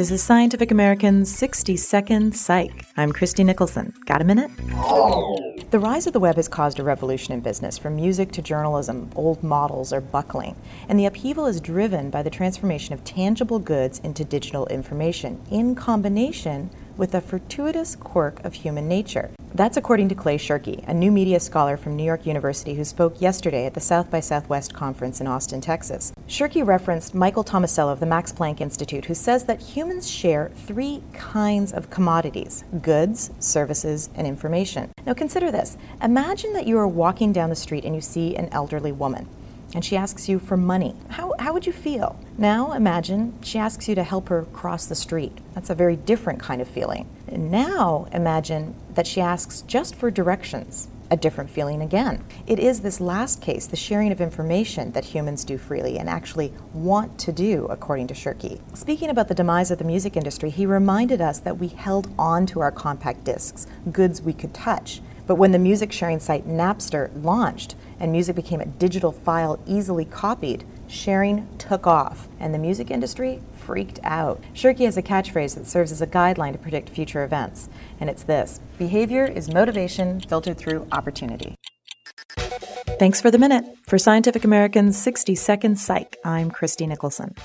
This is Scientific American's 60 Second Psych. I'm Christie Nicholson. Got a minute? The rise of the web has caused a revolution in business. From music to journalism, old models are buckling. And the upheaval is driven by the transformation of tangible goods into digital information in combination with a fortuitous quirk of human nature. That's according to Clay Shirky, a new media scholar from New York University who spoke yesterday at the South by Southwest conference in Austin, Texas. Shirky referenced Michael Tomasello of the Max Planck Institute, who says that humans share three kinds of commodities goods, services, and information. Now consider this imagine that you are walking down the street and you see an elderly woman and she asks you for money. How, how would you feel? Now imagine she asks you to help her cross the street. That's a very different kind of feeling. Now imagine that she asks just for directions. A different feeling again. It is this last case, the sharing of information, that humans do freely and actually want to do, according to Shirky. Speaking about the demise of the music industry, he reminded us that we held on to our compact discs, goods we could touch. But when the music sharing site Napster launched, and music became a digital file easily copied, sharing took off, and the music industry freaked out. Shirky has a catchphrase that serves as a guideline to predict future events, and it's this Behavior is motivation filtered through opportunity. Thanks for the minute. For Scientific American's 60 Second Psych, I'm Christie Nicholson.